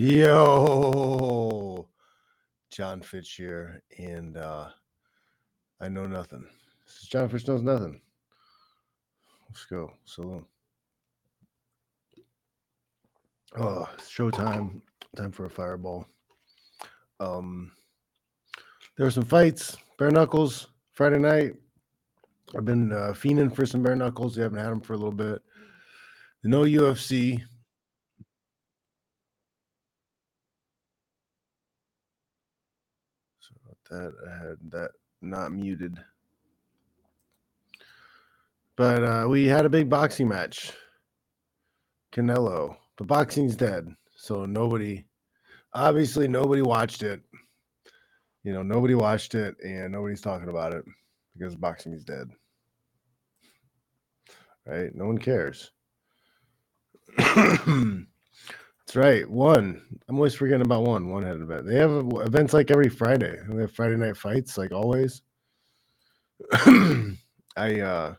Yo, Jon Fitch here, and uh, I know nothing. This is Jon Fitch knows nothing. Let's go. Salute. Oh, showtime. Time for a fireball. Um, there were some fights. Bare knuckles Friday night. I've been uh, fiending for some bare knuckles. You haven't had them for a little bit. No UFC. So about that, I had that not muted. But uh, we had a big boxing match. Canelo. But boxing's dead. So nobody, obviously, nobody watched it. You know, nobody watched it and nobody's talking about it because boxing is dead. Right? No one cares. That's right. One. I'm always forgetting about one. One head event. They have events like every Friday. They have Friday night fights, like always. I uh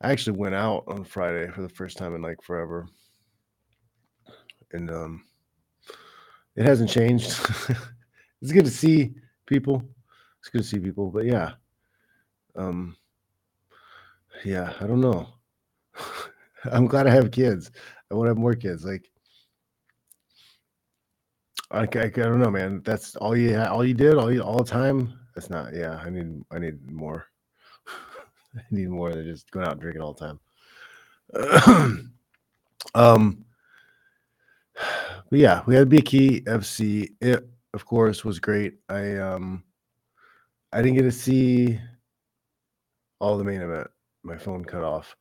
I actually went out on Friday for the first time in like forever. And um it hasn't changed. it's good to see people. It's good to see people, but yeah. Um yeah, I don't know. I'm glad I have kids. I want to have more kids. Like I, I, don't know, man. That's all you all you did all you all the time. That's not. Yeah, I need I need more. I need more than just going out and drinking all the time. um, but yeah, we had BKFC. It of course was great. I um, I didn't get to see all the main event. My phone cut off.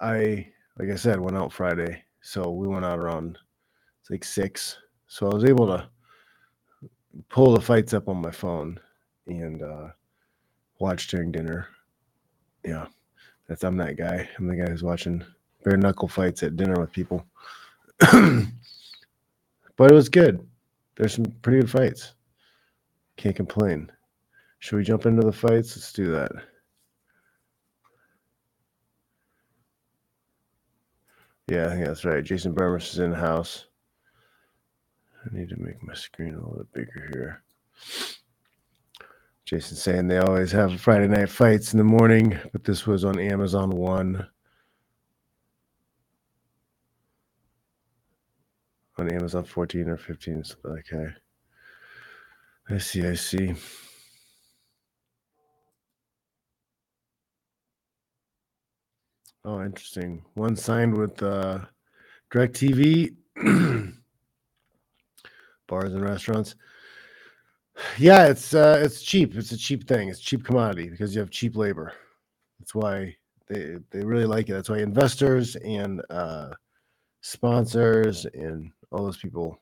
I like I said went out Friday, so we went out around it's like six. So I was able to pull the fights up on my phone and uh, watch during dinner. Yeah, that's I'm that guy. I'm the guy who's watching bare knuckle fights at dinner with people. but it was good. There's some pretty good fights. Can't complain. Should we jump into the fights? Let's do that. Yeah, that's right. Jason Burmis is in the house. I need to make my screen a little bigger here. Jason saying they always have Friday night fights in the morning, but this was on Amazon One. On Amazon 14 or 15. Okay. I see, I see. Oh, interesting. One signed with uh DirecTV, bars and restaurants. Yeah, it's uh it's cheap. It's a cheap thing. It's cheap commodity because you have cheap labor. That's why they they really like it. That's why investors and uh sponsors and all those people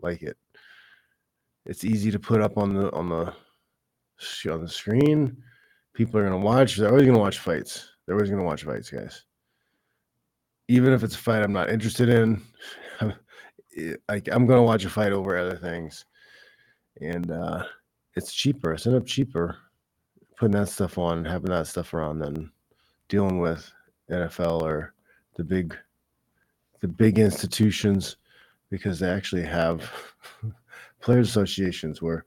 like it. It's easy to put up on the on the on the screen. People are gonna watch. They're always gonna watch fights. They're always gonna watch fights, guys. Even if it's a fight I'm not interested in, like I'm gonna watch a fight over other things, and uh, it's cheaper. It's end up cheaper putting that stuff on having that stuff around than dealing with NFL or the big the big institutions because they actually have players associations where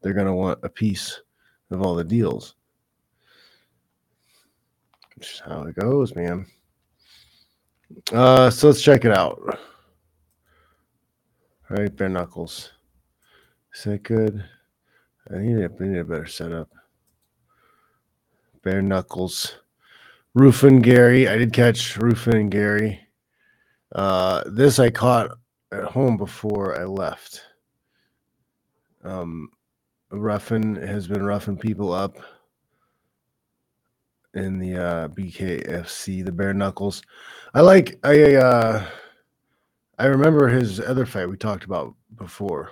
they're going to want a piece of all the deals. Just how it goes, man. Uh, so let's check it out. All right, bare knuckles. Is that good? I need a, I need a better setup. Bare knuckles. Ruffin Gary. I did catch Ruffin and Gary. Uh, this I caught at home before I left. Um, Ruffin has been roughing people up in the uh, BKFC, the bare knuckles. I like I uh, I remember his other fight we talked about before.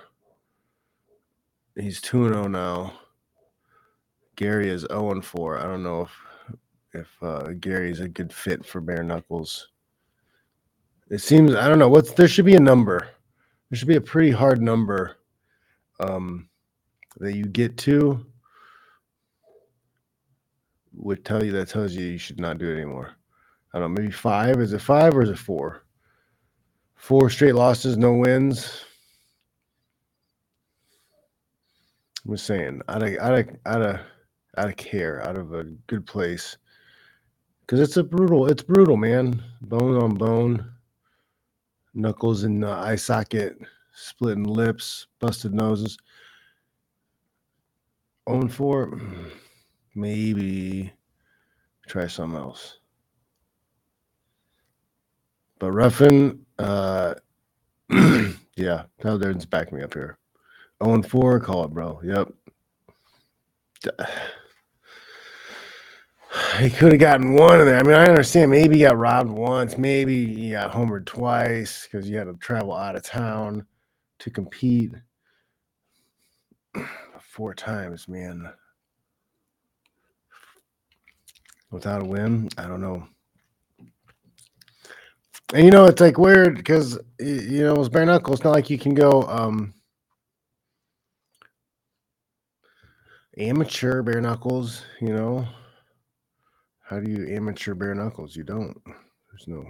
He's 2 0 now. Gary is 0 4. I don't know if if uh, Gary's a good fit for bare knuckles. It seems I don't know what's there should be a number. There should be a pretty hard number um, that you get to would tell you that tells you you should not do it anymore. I don't know, maybe five. Is it five or is it four? Four straight losses, no wins. I'm just saying, out of out of out of out of care, out of a good place, because it's a brutal, it's brutal, man. Bone on bone, knuckles in the eye socket, splitting lips, busted noses. On four, maybe try something else. But roughing uh, yeah, Tyler Durden's backing me up here. 0 and 4, call it, bro. Yep. He could have gotten one in there. I mean, I understand. Maybe he got robbed once. Maybe he got homered twice because you had to travel out of town to compete. Four times, man. Without a win, I don't know. And you know, it's like weird because you know bare knuckle. It's not like you can go um amateur bare knuckles. You know, how do you amateur bare knuckles? You don't. There's no.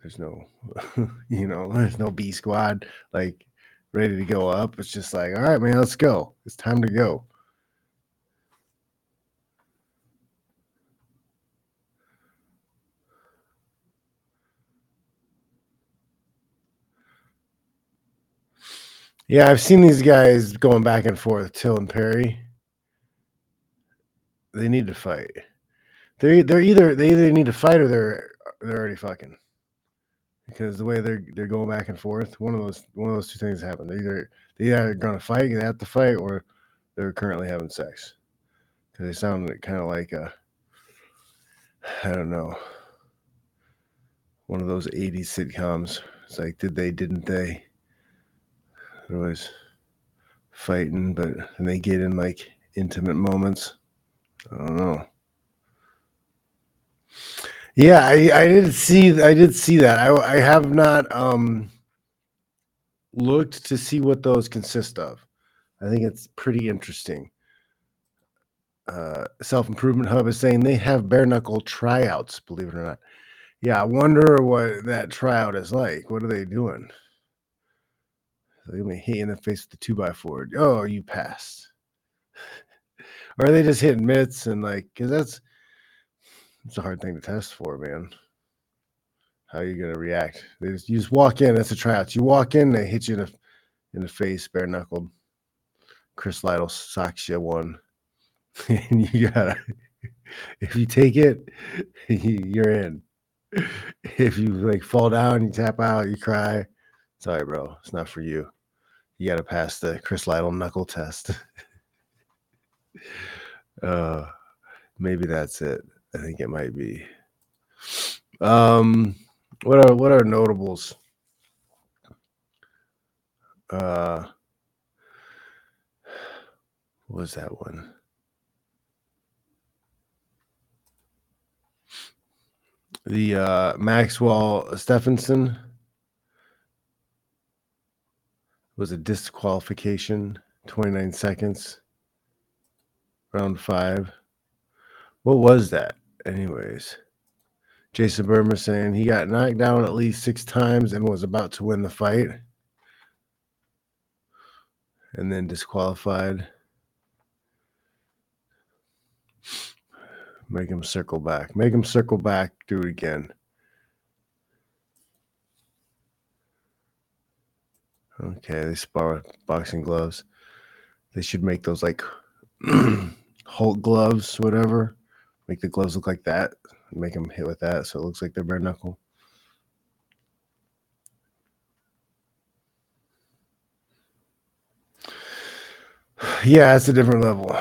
There's no, you know, there's no B squad like ready to go up. It's just like, all right, man, let's go. It's time to go. Yeah, I've seen these guys going back and forth, Till and Perry. They need to fight. They they're either they either need to fight or they're they're already fucking. Because the way they're they're going back and forth, one of those one of those two things happen. They either they either gonna fight, they have to fight, or they're currently having sex. Because they sound kind of like a I don't know one of those 80s sitcoms. It's like, did they, didn't they? They're always fighting, but and they get in like intimate moments. I don't know. Yeah, I, I did see I did see that. I I have not um looked to see what those consist of. I think it's pretty interesting. Uh, Self Improvement Hub is saying they have bare knuckle tryouts, believe it or not. Yeah, I wonder what that tryout is like. What are they doing? They're gonna hit you in the face with the two by four. Oh, you passed. or are they just hitting mitts and like because that's it's a hard thing to test for, man. How are you gonna react? They just you just walk in, that's a tryout. You walk in, they hit you in the in the face, bare knuckled. Chris Lytle socks you one. and you gotta if you take it, you're in. If you like fall down, you tap out, you cry Sorry, bro. It's not for you. You got to pass the Chris Lytle knuckle test. uh, maybe that's it. I think it might be. Um, what are what are notables? Uh, what was that one? The uh, Maxwell Stephenson was a disqualification, 29 seconds, round five. What was that, anyways? Jason Burma saying he got knocked down at least six times and was about to win the fight. And then disqualified. Make him circle back. Make him circle back. Do it again. Okay, they spar with boxing gloves. They should make those like Hulk gloves, whatever. Make the gloves look like that. Make them hit with that so it looks like they're bare knuckle. Yeah, it's a different level.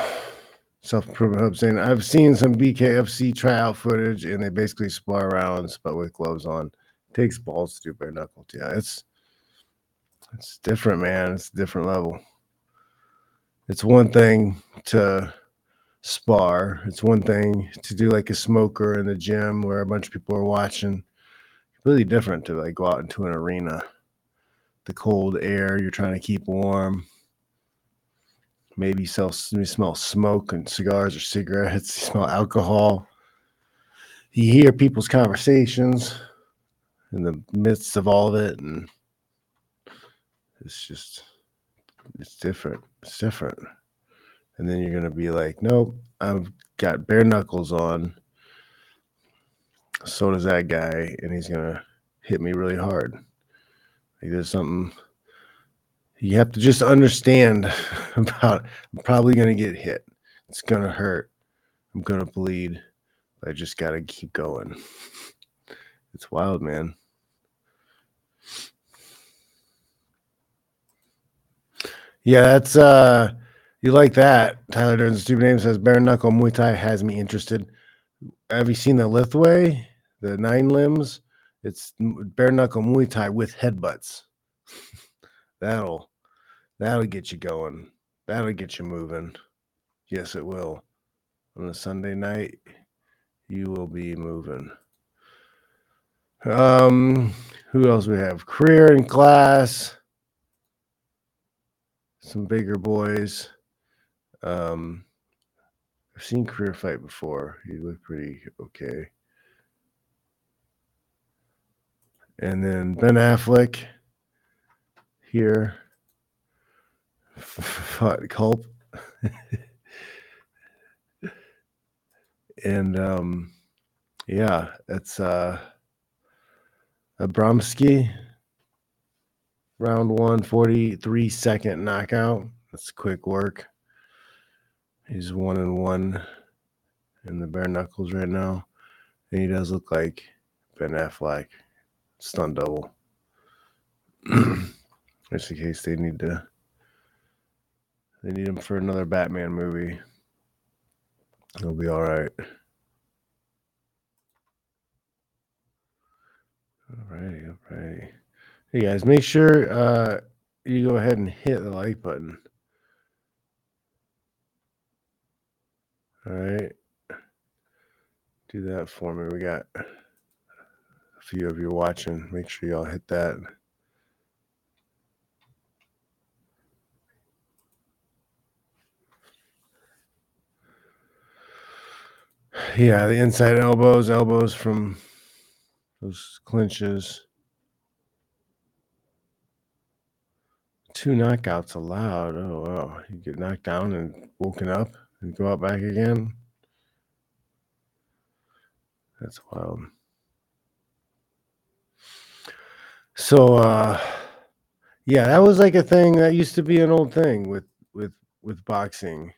Self improvement hub saying I've seen some BKFC tryout footage and they basically spar rounds but with gloves on. It takes balls to do bare knuckle. Yeah, it's it's different, man. It's a different level. It's one thing to spar. It's one thing to do like a smoker in the gym where a bunch of people are watching. Really different to like go out into an arena. The cold air, you're trying to keep warm. Maybe sell, you smell smoke and cigars or cigarettes. You smell alcohol. You hear people's conversations in the midst of all of it, and it's just it's different. It's different. And then you're gonna be like, nope, I've got bare knuckles on. So does that guy, and he's gonna hit me really hard. Like there's something you have to just understand about I'm probably gonna get hit. It's gonna hurt. I'm gonna bleed. But I just gotta keep going. It's wild, man. Yeah, that's uh you like that. Tyler Durden's stupid name says bare knuckle Muay Thai has me interested. Have you seen the Lethwei? The nine limbs? It's bare knuckle Muay Thai with headbutts. that'll that'll get you going. That'll get you moving. Yes, it will. On a Sunday night, you will be moving. Um, who else we have? Career in class. Some bigger boys. Um, I've seen career fight before. He looked pretty okay. And then Ben Affleck here fought Culp. and um yeah, it's uh Abramsky round one, 43 second knockout. That's quick work. He's one and one in the bare knuckles right now. And he does look like Ben Affleck. Stunt double. Just in case they need to they need him for another Batman movie. He'll be all right. All righty, all righty. Hey guys, make sure uh, you go ahead and hit the like button. All right. Do that for me. We got a few of you watching. Make sure y'all hit that. Yeah, the inside elbows, elbows from those clinches. Two knockouts allowed. Oh wow. You get knocked down and woken up and go out back again. That's wild. So uh yeah, that was like a thing that used to be an old thing with with with boxing.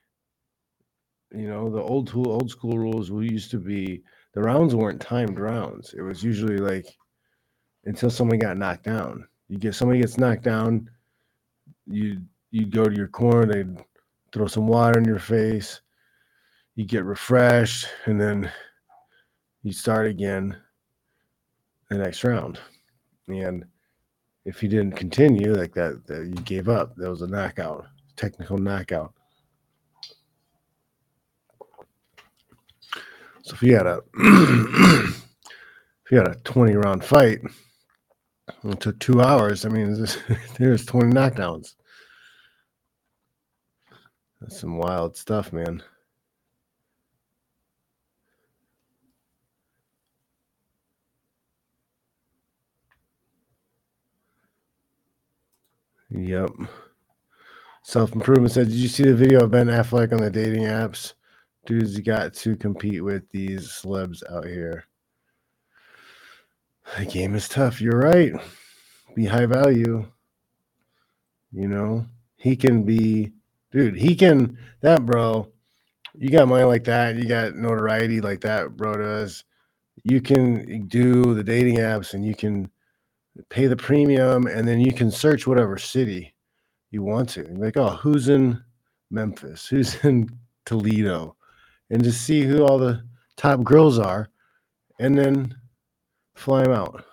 You know, the old tool old school rules we used to be the rounds weren't timed rounds. It was usually like until someone got knocked down. You get somebody gets knocked down, you you go to your corner, they throw some water in your face, you get refreshed, and then you start again the next round. And if you didn't continue like that, that you gave up. That was a knockout, technical knockout. So if you had a if you had a 20 round fight, it took two hours. I mean, there's 20 knockdowns. That's some wild stuff, man. Yep. Self improvement said, Did you see the video of Ben Affleck on the dating apps? Dudes got to compete with these celebs out here. The game is tough. You're right. Be high value. You know, he can be, dude, he can, that bro, you got money like that. You got notoriety like that, bro does. You can do the dating apps and you can pay the premium and then you can search whatever city you want to. Like, oh, who's in Memphis? Who's in Toledo? and just see who all the top girls are and then fly them out.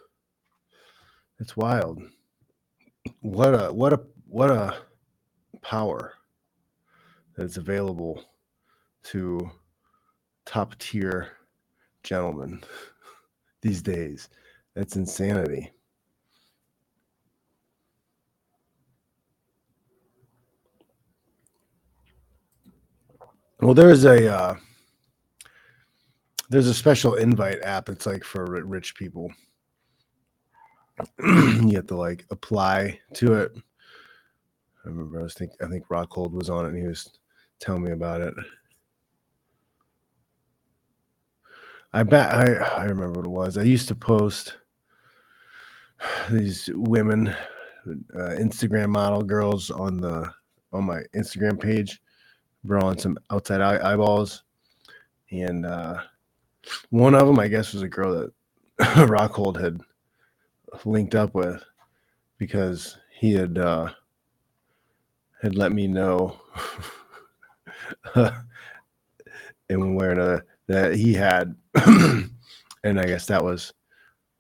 It's wild. What a what a what a power that's available to top tier gentlemen these days. That's insanity. Well, there's a uh, there's a special invite app. It's like for rich people. you have to like apply to it. I remember I was think I think Rockhold was on it and he was telling me about it. I bet I I remember what it was. I used to post these women, uh, Instagram model girls on the on my Instagram page, drawing some outside eye, eyeballs, and uh, one of them I guess was a girl that Rockhold had linked up with because he had uh, had let me know in one way or another that he had, and I guess that was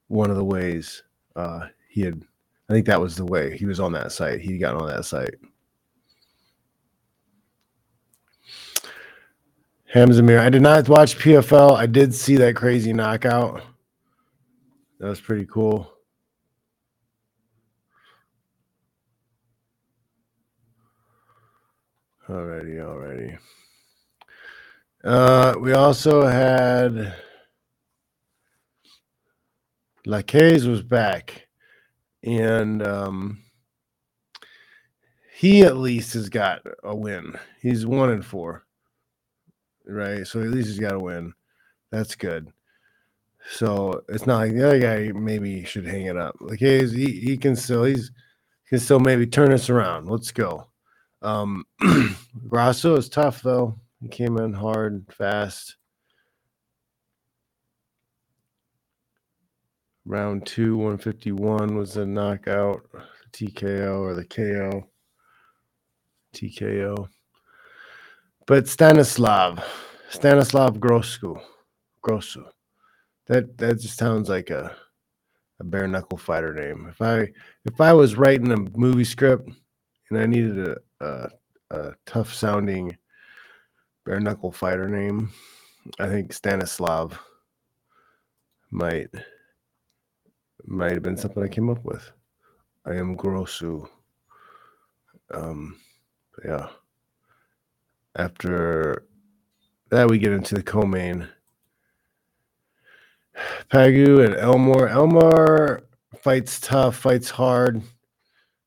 one of the ways uh, he had. I think that was the way he was on that site. He got on that site. Hamzamir, I did not watch PFL. I did see that crazy knockout. That was pretty cool. Alrighty, alrighty. Uh, we also had Lacaze was back, and um, he at least has got a win. He's one and four, right? So at least he's got a win. That's good. So it's not like the other guy maybe should hang it up. Lacaze, he he can still he's he can still maybe turn us around. Let's go. Um, Grasso is tough though. He came in hard, fast. Round two, 151 was the knockout, TKO or the KO. TKO. But Stanislav, Stanislav Grosku, Grosu. That that just sounds like a a bare knuckle fighter name. If I if I was writing a movie script and I needed a, a, a tough sounding bare knuckle fighter name, I think Stanislav might might have been something I came up with. I am Grosu. Um, yeah. After that, we get into the co-main. Pagu and Elmore. Elmore fights tough, fights hard.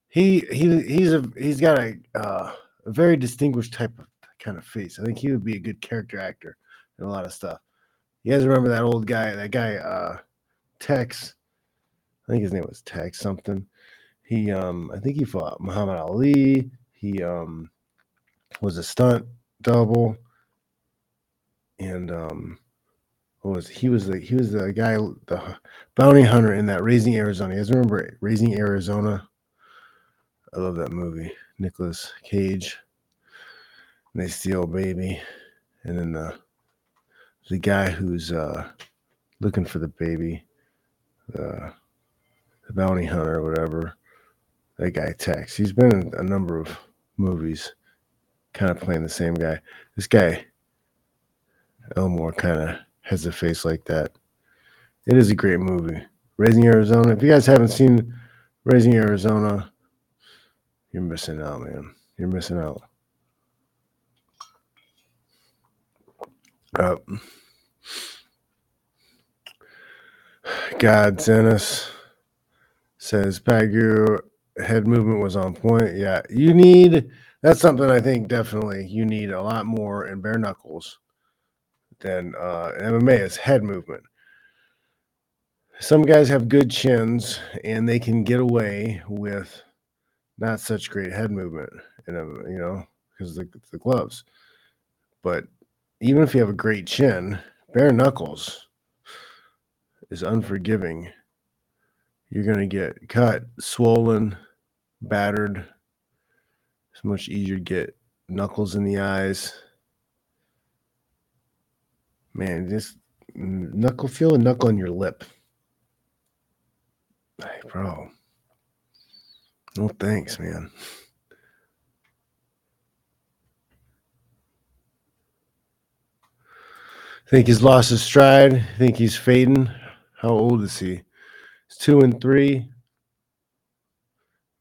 He he he's a he's got a uh, a very distinguished type of kind of face. I think he would be a good character actor in a lot of stuff. You guys remember that old guy, that guy uh Tex. I think his name was Tex something. He um I think he fought Muhammad Ali. He um was a stunt double. And um was he was the he was the guy the bounty hunter in that Raising Arizona. You guys remember Raising Arizona? I love that movie. Nicolas Cage. And they steal baby. And then the the guy who's uh looking for the baby, the the bounty hunter or whatever, that guy Tex. He's been in a number of movies, kind of playing the same guy. This guy, Elmore, kind of has a face like that. It is a great movie. Raising Arizona. If you guys haven't seen Raising Arizona, you're missing out, man. You're missing out. Uh, God Zennis says Pagu head movement was on point. Yeah, you need that's something I think definitely you need a lot more in bare knuckles than uh, MMA is head movement. Some guys have good chins and they can get away with not such great head movement, and you know because the the gloves. But even if you have a great chin, bare knuckles is unforgiving. You're to get cut, swollen, battered. It's much easier to get knuckles in the eyes. Man, just knuckle, feel a knuckle on your lip. Hey, bro. No thanks, man. think he's lost his stride. I think he's fading. How old is he? He's two and three.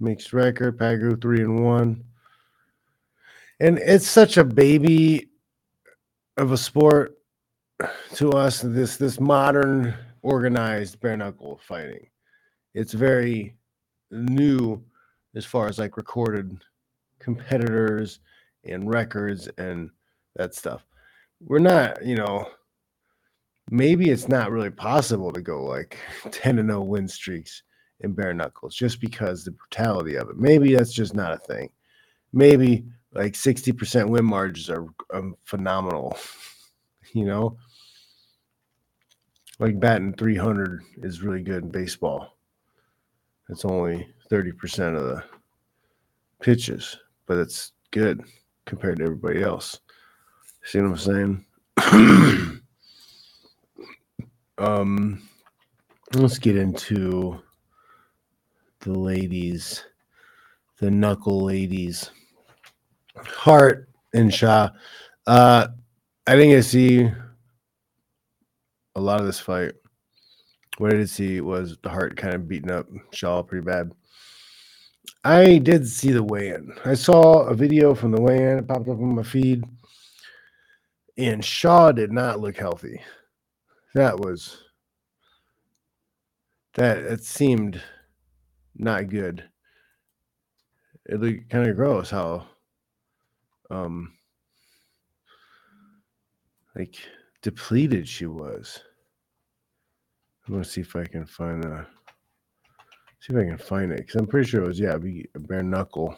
Mixed record. Pagu three and one. And it's such a baby of a sport to us. This this modern organized bare knuckle fighting. It's very new as far as like recorded competitors and records and that stuff. We're not, you know, maybe it's not really possible to go like 10 to 0 win streaks in bare knuckles just because the brutality of it. Maybe that's just not a thing. Maybe like 60% win margins are um, phenomenal, you know? Like batting 300 is really good in baseball. It's only 30% of the pitches, but it's good compared to everybody else. See what I'm saying? um, let's get into the ladies, the knuckle ladies. Hart and Shaw. Uh, I didn't see a lot of this fight. What I did see was the Hart kind of beating up Shaw pretty bad. I did see the weigh-in. I saw a video from the weigh-in. It popped up on my feed, and Shaw did not look healthy. That was that. It seemed not good. It looked kind of gross how, um, like depleted she was. I'm gonna see if I can find a see if I can find it because I'm pretty sure it was yeah, bare knuckle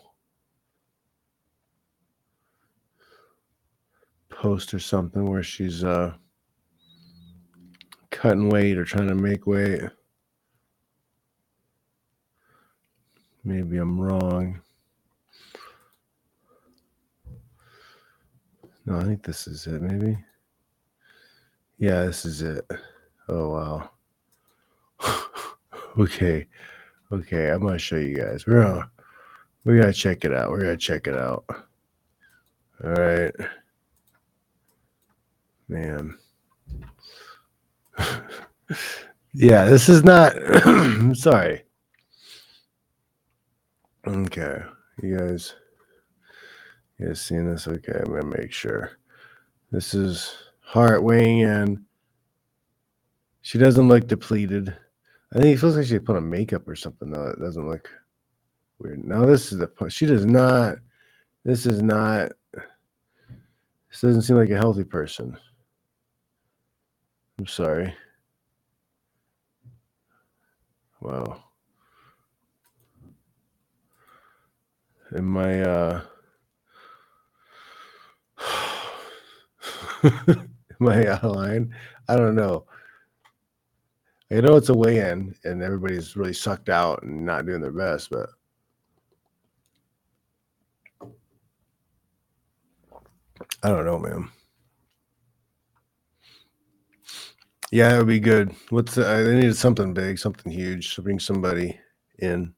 post or something where she's uh cutting weight or trying to make weight. Maybe I'm wrong. No, I think this is it, maybe. Yeah, this is it. Oh wow. okay. Okay, I'm gonna show you guys. We're gonna we gotta check it out. We're gonna check it out. All right. Man. yeah, this is not I'm sorry. Okay. You guys you guys seeing this? Okay, I'm gonna make sure. This is Hart weighing in. She doesn't look depleted. I think it feels like she put on makeup or something, though. It doesn't look weird. No, this is the. She does not. This is not. This doesn't seem like a healthy person. I'm sorry. Wow. In my uh Am I out of line? I don't know. I know it's a weigh in and everybody's really sucked out and not doing their best, but I don't know, man. Yeah, it would be good. What's the, I needed something big, something huge to bring somebody in.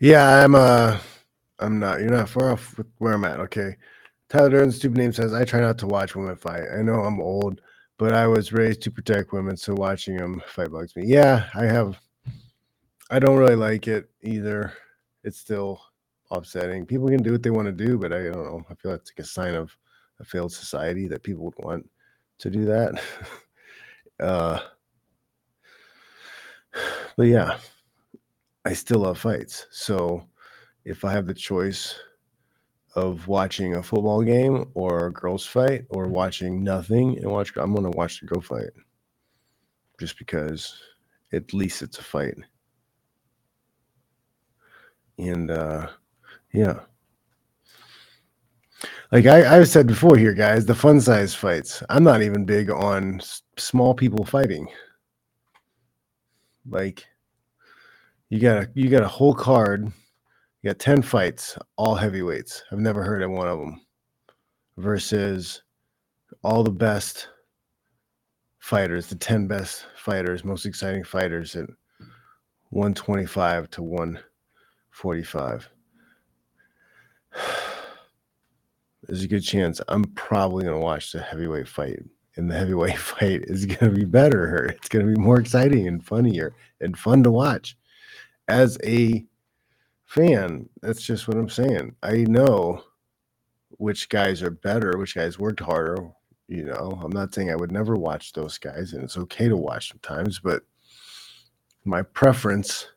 Yeah, I'm uh I'm not you're not far off with where I'm at. Okay. Tyler Durden's stupid name says, I try not to watch women fight. I know I'm old, but I was raised to protect women, so watching them fight bugs me. Yeah, I have I don't really like it either. It's still upsetting. People can do what they want to do, but I don't know. I feel that's like a sign of a failed society that people would want to do that. uh but yeah. I still love fights. So if I have the choice of watching a football game or a girls fight or watching nothing and watch, I'm going to watch the girl fight just because at least it's a fight. And uh, yeah. Like I, I've said before here, guys, the fun size fights. I'm not even big on s- small people fighting. Like, you got a you got a whole card. You got 10 fights, all heavyweights. I've never heard of one of them. Versus all the best fighters, the 10 best fighters, most exciting fighters at 125 to 145. There's a good chance I'm probably going to watch the heavyweight fight. And the heavyweight fight is going to be better. It's going to be more exciting and funnier and fun to watch as a fan, that's just what I'm saying. I know which guys are better, which guys worked harder. You know, I'm not saying I would never watch those guys, and it's okay to watch sometimes, but my preference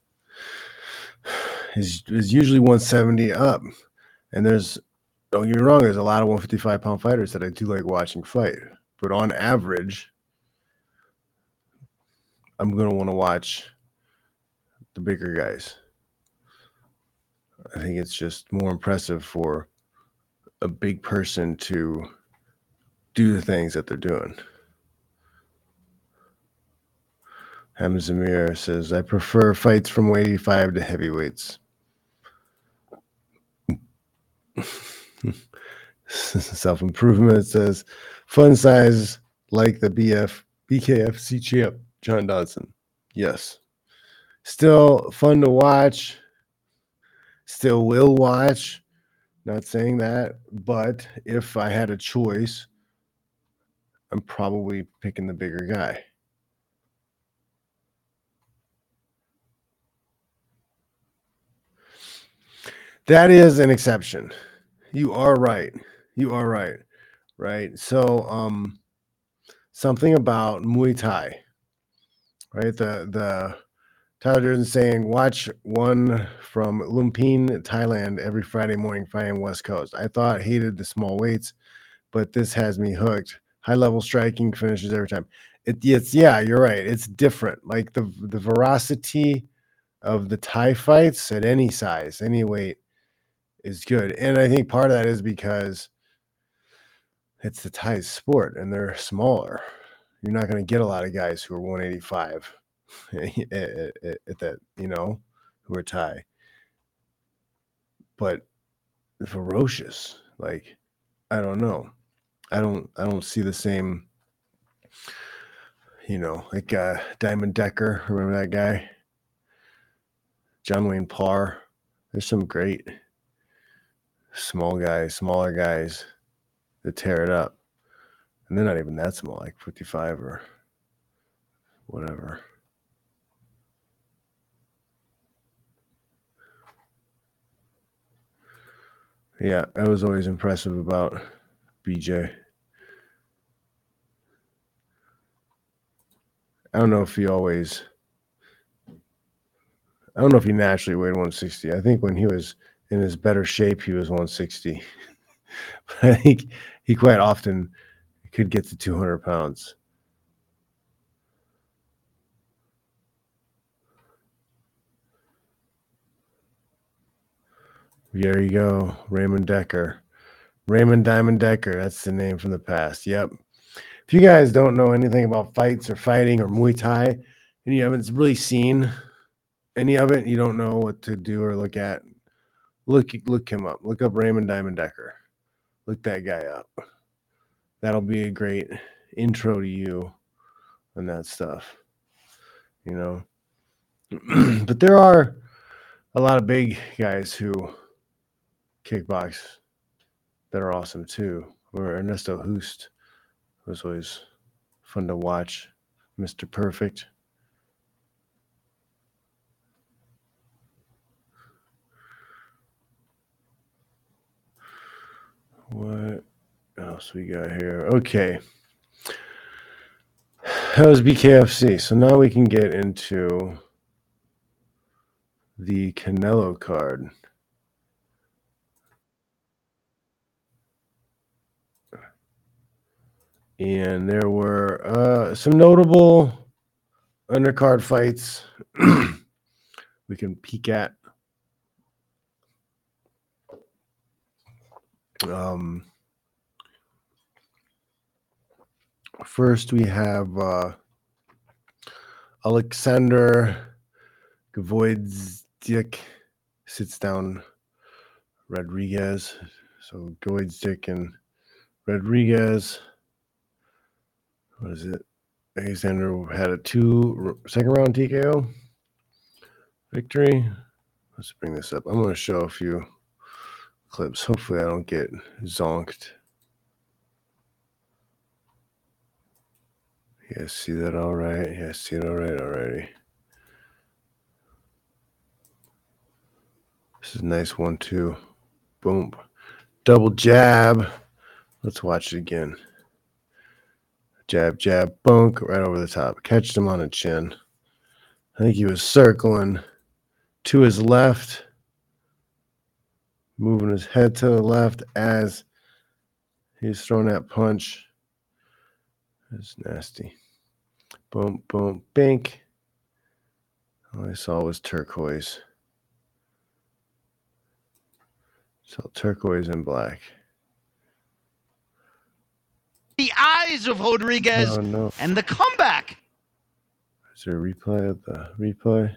is is usually 170 up. And there's don't get me wrong, there's a lot of 155 pound fighters that I do like watching fight. But on average, I'm gonna want to watch the bigger guys. I think it's just more impressive for a big person to do the things that they're doing. Hamzamir says, I prefer fights from 185 to heavyweights. Self improvement says, fun size like the BF BKFC champ, John Dodson. Yes. Still fun to watch. Still will watch. Not saying that, but if I had a choice, I'm probably picking the bigger guy. That is an exception. You are right. You are right. Right. So, um, something about Muay Thai, right? The the Tyler Durden saying, watch one from Lumpinee, Thailand every Friday morning fighting West Coast. I thought hated the small weights, but this has me hooked. High level striking finishes every time. It, it's yeah, you're right. It's different. Like the the veracity of the Thai fights at any size, any weight is good. And I think part of that is because it's the Thai sport and they're smaller. You're not going to get a lot of guys who are 185 at, at, at that, you know, who are Thai. But ferocious. Like, I don't know. I don't I don't see the same, you know, like uh Diamond Decker. Remember that guy? John Wayne Parr. There's some great small guys, smaller guys that tear it up. And they're not even that small, like 55 or whatever. Yeah, that was always impressive about BJ. I don't know if he always I don't know if he naturally weighed 160. I think when he was in his better shape, he was 160. but I think he quite often could get to 200 pounds. There you go, Raymond Decker. Raymond Diamond Decker, that's the name from the past. Yep. If you guys don't know anything about fights or fighting or Muay Thai, and you haven't really seen any of it, you don't know what to do or look at, look look him up. Look up Raymond Diamond Decker. Look that guy up. That'll be a great intro to you and that stuff. You know. but there are a lot of big guys who kickbox that are awesome too. Or Ernesto Hoost was always fun to watch. Mr. Perfect. What else we got here? Okay. That was BKFC. So now we can get into the Canelo card. And there were uh, some notable undercard fights we can peek at. Um, first, we have uh, Alexander Gvozdyk sits down Rodriguez. So Gvozdyk and Rodriguez. What is it? Alexander had a two second round TKO victory. Let's bring this up. I'm going to show a few clips. Hopefully, I don't get zonked. Yeah, see that all right? Yeah, see it all right already. This is a nice one, too. Boom. Double jab. Let's watch it again. Jab, jab, bunk, right over the top. Catched him on the chin. I think he was circling to his left, moving his head to the left as he's throwing that punch. It's nasty. Boom, boom, bink. All I saw was turquoise. So turquoise and black. The eyes of Rodriguez no. and the comeback. Is there a replay of the replay?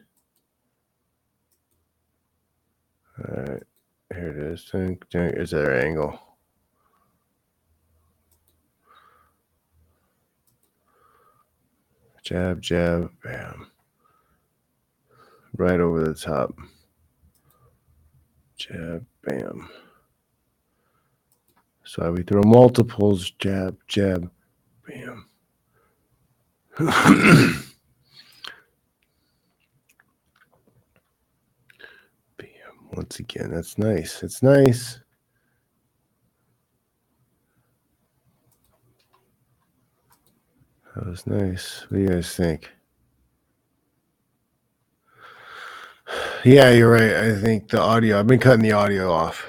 All right, here it is. Think, think- Is there an angle? Jab, jab, bam. Right over the top. Jab, bam. So we throw multiples, jab, jab, bam. Bam. Once again, that's nice. It's nice. That was nice. What do you guys think? Yeah, you're right. I think the audio, I've been cutting the audio off.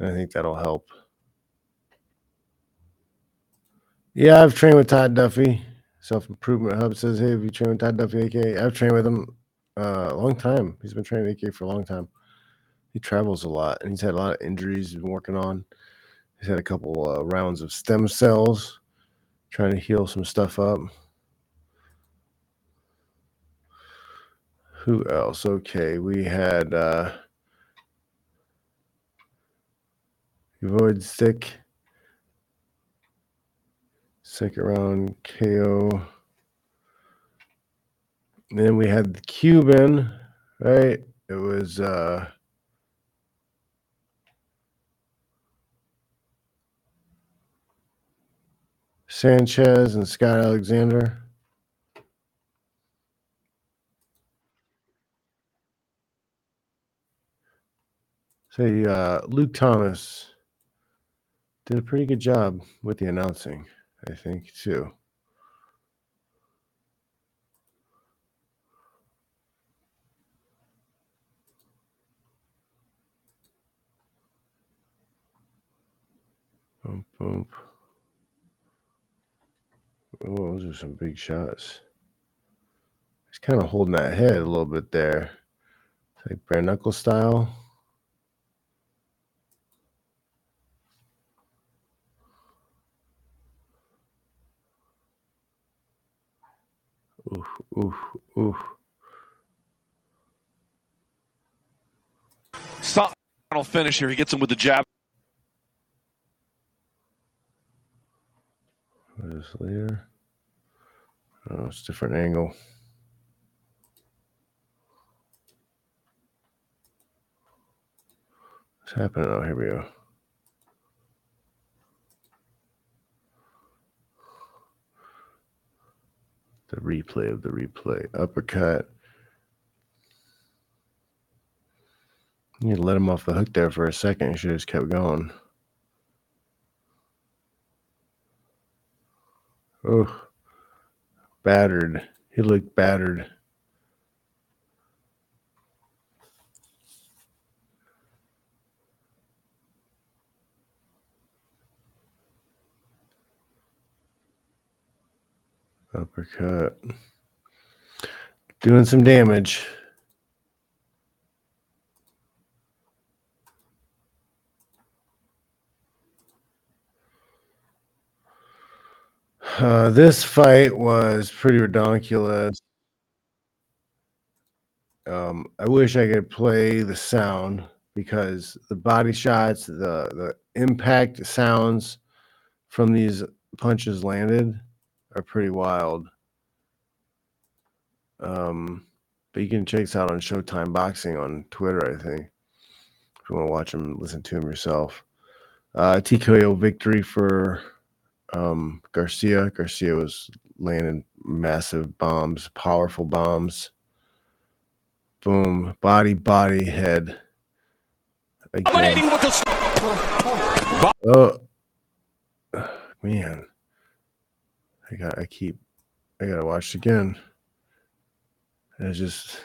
I think that'll help. Yeah, I've trained with Todd Duffy. Self Improvement Hub says, Hey, have you trained with Todd Duffy, AK? I've trained with him uh, a long time. He's been training AK for a long time. He travels a lot and he's had a lot of injuries he's been working on. He's had a couple uh, rounds of stem cells, trying to heal some stuff up. Who else? Okay, we had uh Gvozdyk. Second round KO. then we had the Cuban, right? It was uh Sanchez and Scott Alexander. Say uh Luke Thomas did a pretty good job with the announcing, I think, too. Boom, boom. Oh, those are some big shots. He's kind of holding that head a little bit there. It's like bare knuckle style. Oof, oof, oof. Stop. Final finish here. He gets him with the jab. What is later? Oh, it's a different angle. What's happening? Oh, here we go. The replay of the replay. Uppercut. You let him off the hook there for a second. You should have just kept going. Oh, battered. He looked battered. Uppercut. Doing some damage. Uh, this fight was pretty ridiculous. Um, I wish I could play the sound because the body shots, the the impact sounds from these punches landed are pretty wild. Um, but you can check this out on Showtime Boxing on Twitter, I think. If you want to watch him, listen to him yourself. Uh, TKO victory for um, Garcia. Garcia was landing massive bombs, powerful bombs. Boom, body, body, head. Again. Oh, man. I got. I keep. I gotta watch it again. It was just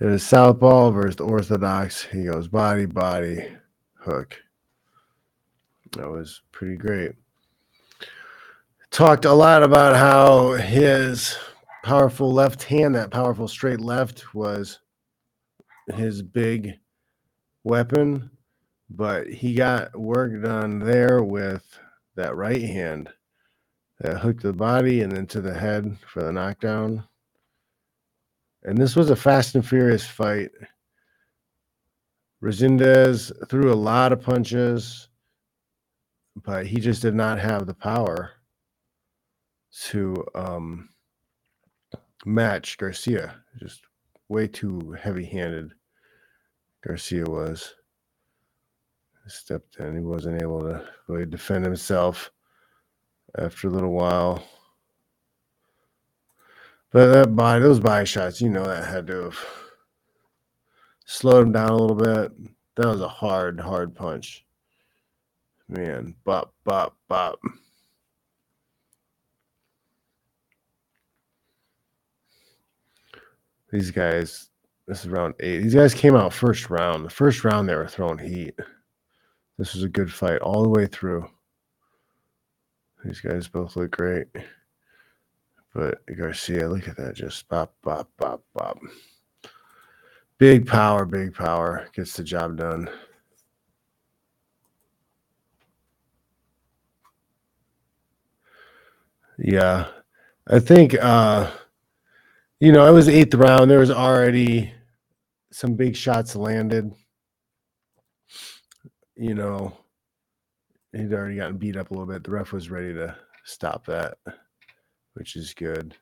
it is southpaw versus orthodox. He goes body, body, hook. That was pretty great. Talked a lot about how his powerful left hand, that powerful straight left, was his big weapon, but he got work done there with that right hand that hooked the body and then to the head for the knockdown. And this was a fast and furious fight. Resendiz threw a lot of punches, but he just did not have the power to um, match Garcia. Just way too heavy handed. Garcia was. Stepped in. He wasn't able to really defend himself after a little while. But that body, those body shots, you know, that had to have slowed him down a little bit. That was a hard, hard punch. Man, bop, bop, bop. These guys, this is round eight. These guys came out first round. The first round, they were throwing heat. This was a good fight all the way through. These guys both look great. But Garcia, look at that. Just bop, bop, bop, bop. Big power, big power. Gets the job done. Yeah. I think uh you know, it was eighth round. There was already some big shots landed. You know, he'd already gotten beat up a little bit. The ref was ready to stop that, which is good.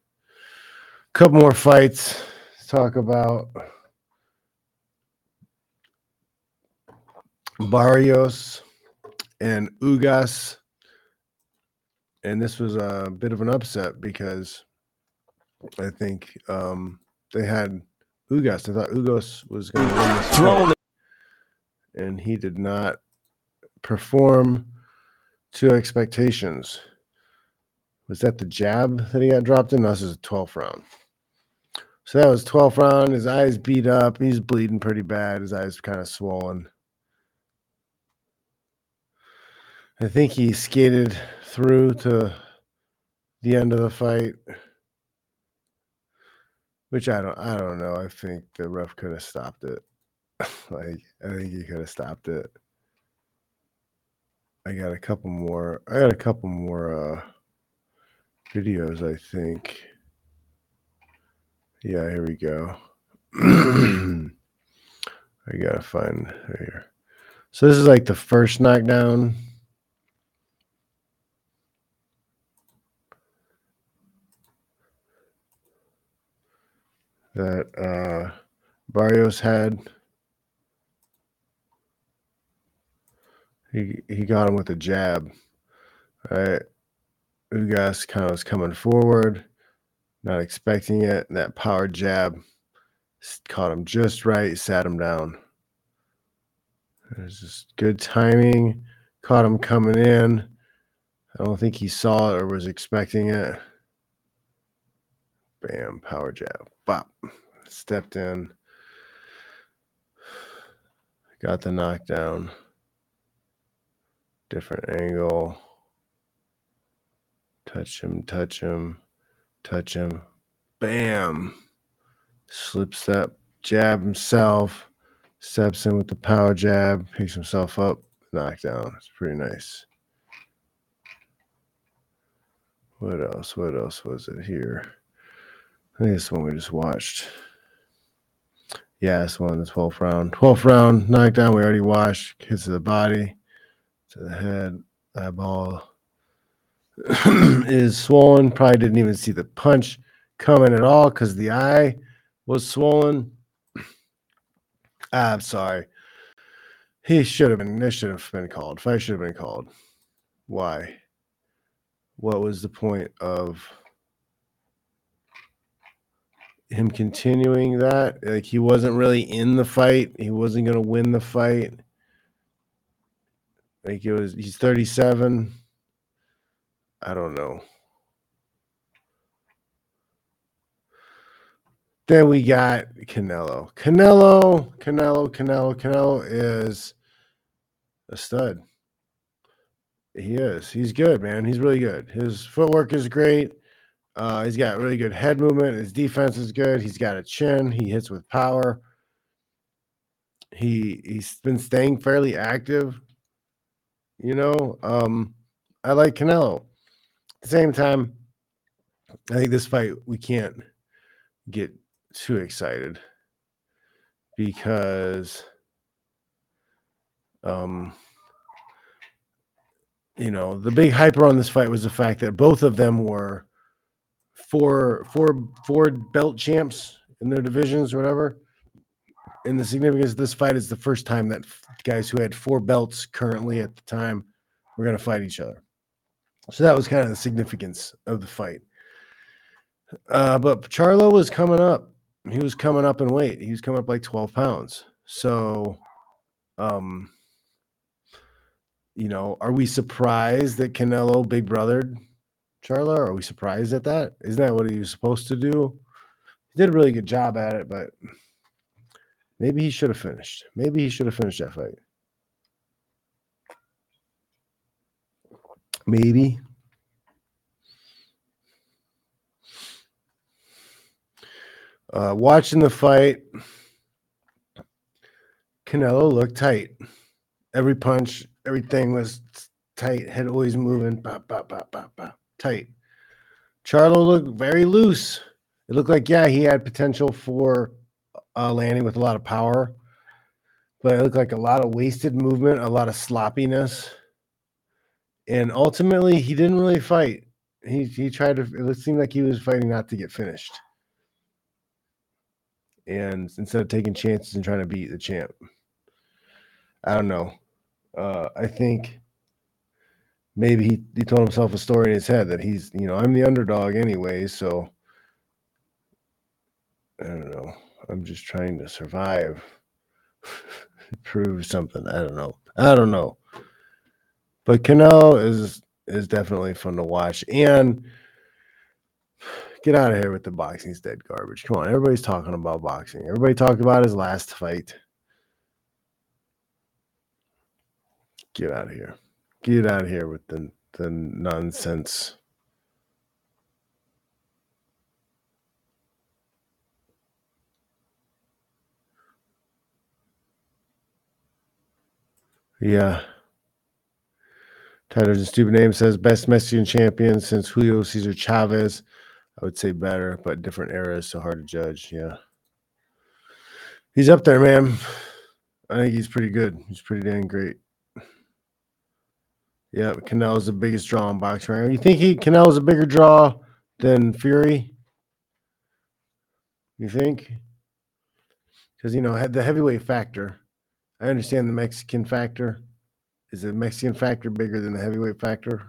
A couple more fights to talk about. Barrios and Ugas. And this was a bit of an upset because I think um, they had Ugas. I thought Ugas was going to win this Thrown. and he did not perform to expectations. Was that the jab that he got dropped in? No, this is a 12th round. So that was 12th round. His eyes beat up. He's bleeding pretty bad. His eyes kind of swollen. I think he skated through to the end of the fight. Which I don't I don't know. I think the ref could have stopped it. like I think he could have stopped it. I got a couple more. I got a couple more uh videos, I think. Yeah, here we go. I gotta find here. So this is like the first knockdown. That uh Barrios had. He he got him with a jab. Right. Ugas kind of was coming forward, not expecting it. And that power jab caught him just right, sat him down. It was just good timing. Caught him coming in. I don't think he saw it or was expecting it. Bam, power jab. Bop. Stepped in. Got the knockdown. Different angle. Touch him, touch him, touch him. Bam. Slips that jab himself. Steps in with the power jab. Picks himself up. Knockdown. It's pretty nice. What else? What else was it here? I think this one we just watched. Yeah, this one, the 12th round. 12th round, knockdown, we already watched. Hits to the body, to the head, eyeball is swollen. Probably didn't even see the punch coming at all because the eye was swollen. Ah, I'm sorry. He should have been, this should have been called. Fight should have been called. Why? What was the point of him continuing that. Like he wasn't really in the fight. He wasn't gonna win the fight. Like it was he's 37. I don't know. Then we got Canelo. Canelo, Canelo, Canelo, Canelo is a stud. He is. He's good, man. He's really good. His footwork is great. Uh, he's got really good head movement. His defense is good. He's got a chin. He hits with power. He he's been staying fairly active. You know, um, I like Canelo. At the same time, I think this fight we can't get too excited because um you know the big hyper on this fight was the fact that both of them were four four four belt champs in their divisions or whatever and the significance of this fight is the first time that guys who had four belts currently at the time were going to fight each other so that was kind of the significance of the fight uh, but charlo was coming up he was coming up in weight he was coming up like 12 pounds so um you know, are we surprised that Canelo big brothered Charlo? Are we surprised at that? Isn't that what he was supposed to do? He did a really good job at it, but maybe he should have finished. Maybe he should have finished that fight. Maybe. Uh, watching the fight, Canelo looked tight. Every punch, everything was tight. Head always moving. Bop, bop, bop, bop, bop, tight. Charlo looked very loose. It looked like, yeah, he had potential for uh, landing with a lot of power, but it looked like a lot of wasted movement, a lot of sloppiness. And ultimately, he didn't really fight. He, he tried to, it seemed like he was fighting not to get finished. And instead of taking chances and trying to beat the champ, I don't know. Uh, I think maybe he, he told himself a story in his head that he's, you know, I'm the underdog anyway. So I don't know. I'm just trying to survive, prove something. I don't know. I don't know. But Canelo is is definitely fun to watch and get out of here with the boxing's dead garbage. Come on, everybody's talking about boxing. Everybody talked about his last fight. Get out of here. Get out of here with the the nonsense. Yeah. Tyler's a stupid name says best Mexican champion since Julio Cesar Chavez. I would say better, but different eras, so hard to judge. Yeah. He's up there, man. I think he's pretty good. He's pretty dang great. Yeah, Canelo's the biggest draw in boxing. Right? You think he Canelo's a bigger draw than Fury? You think? Because you know the heavyweight factor. I understand the Mexican factor. Is the Mexican factor bigger than the heavyweight factor?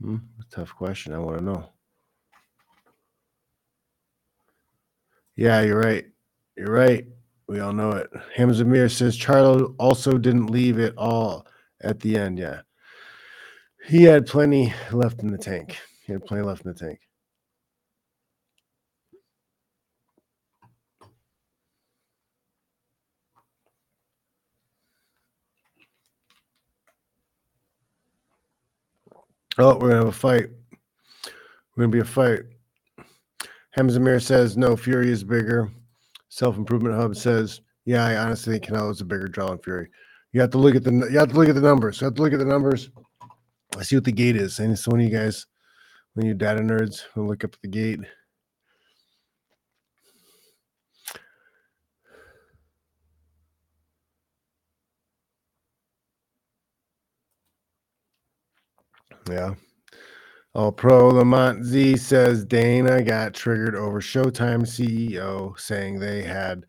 Hmm, tough question. I want to know. Yeah, you're right. You're right. We all know it. Hamza Mir says Charlo also didn't leave it all at the end. Yeah. He had plenty left in the tank. He had plenty left in the tank. Oh, we're gonna have a fight. We're gonna be a fight. Hamza Mir says no, Fury is bigger. Self Improvement Hub says, yeah, I honestly think Canelo is a bigger draw than Fury. You have to look at the you have to look at the numbers. You have to look at the numbers. I see what the gate is. And so when you guys, when you data nerds, will look up the gate. Yeah. Oh, Pro Lamont Z says Dana got triggered over Showtime CEO saying they had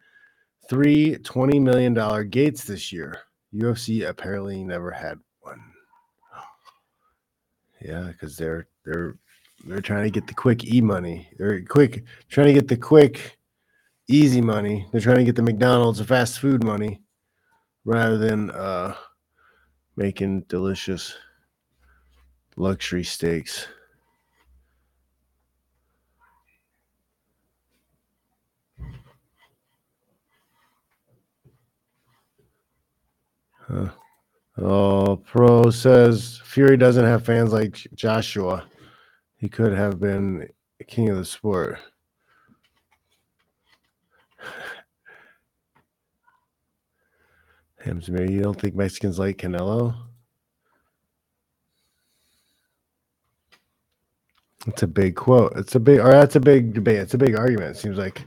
three $20 million gates this year. UFC apparently never had one. Yeah, because they're they're they're trying to get the quick e money. They're quick trying to get the quick, easy money. They're trying to get the McDonald's fast food money rather than uh making delicious luxury steaks. Huh. Oh, Pro says Fury doesn't have fans like Joshua. He could have been king of the sport. Hamzamir, you don't think Mexicans like Canelo? It's a big quote. It's a big, or that's a big debate. It's a big argument. It seems like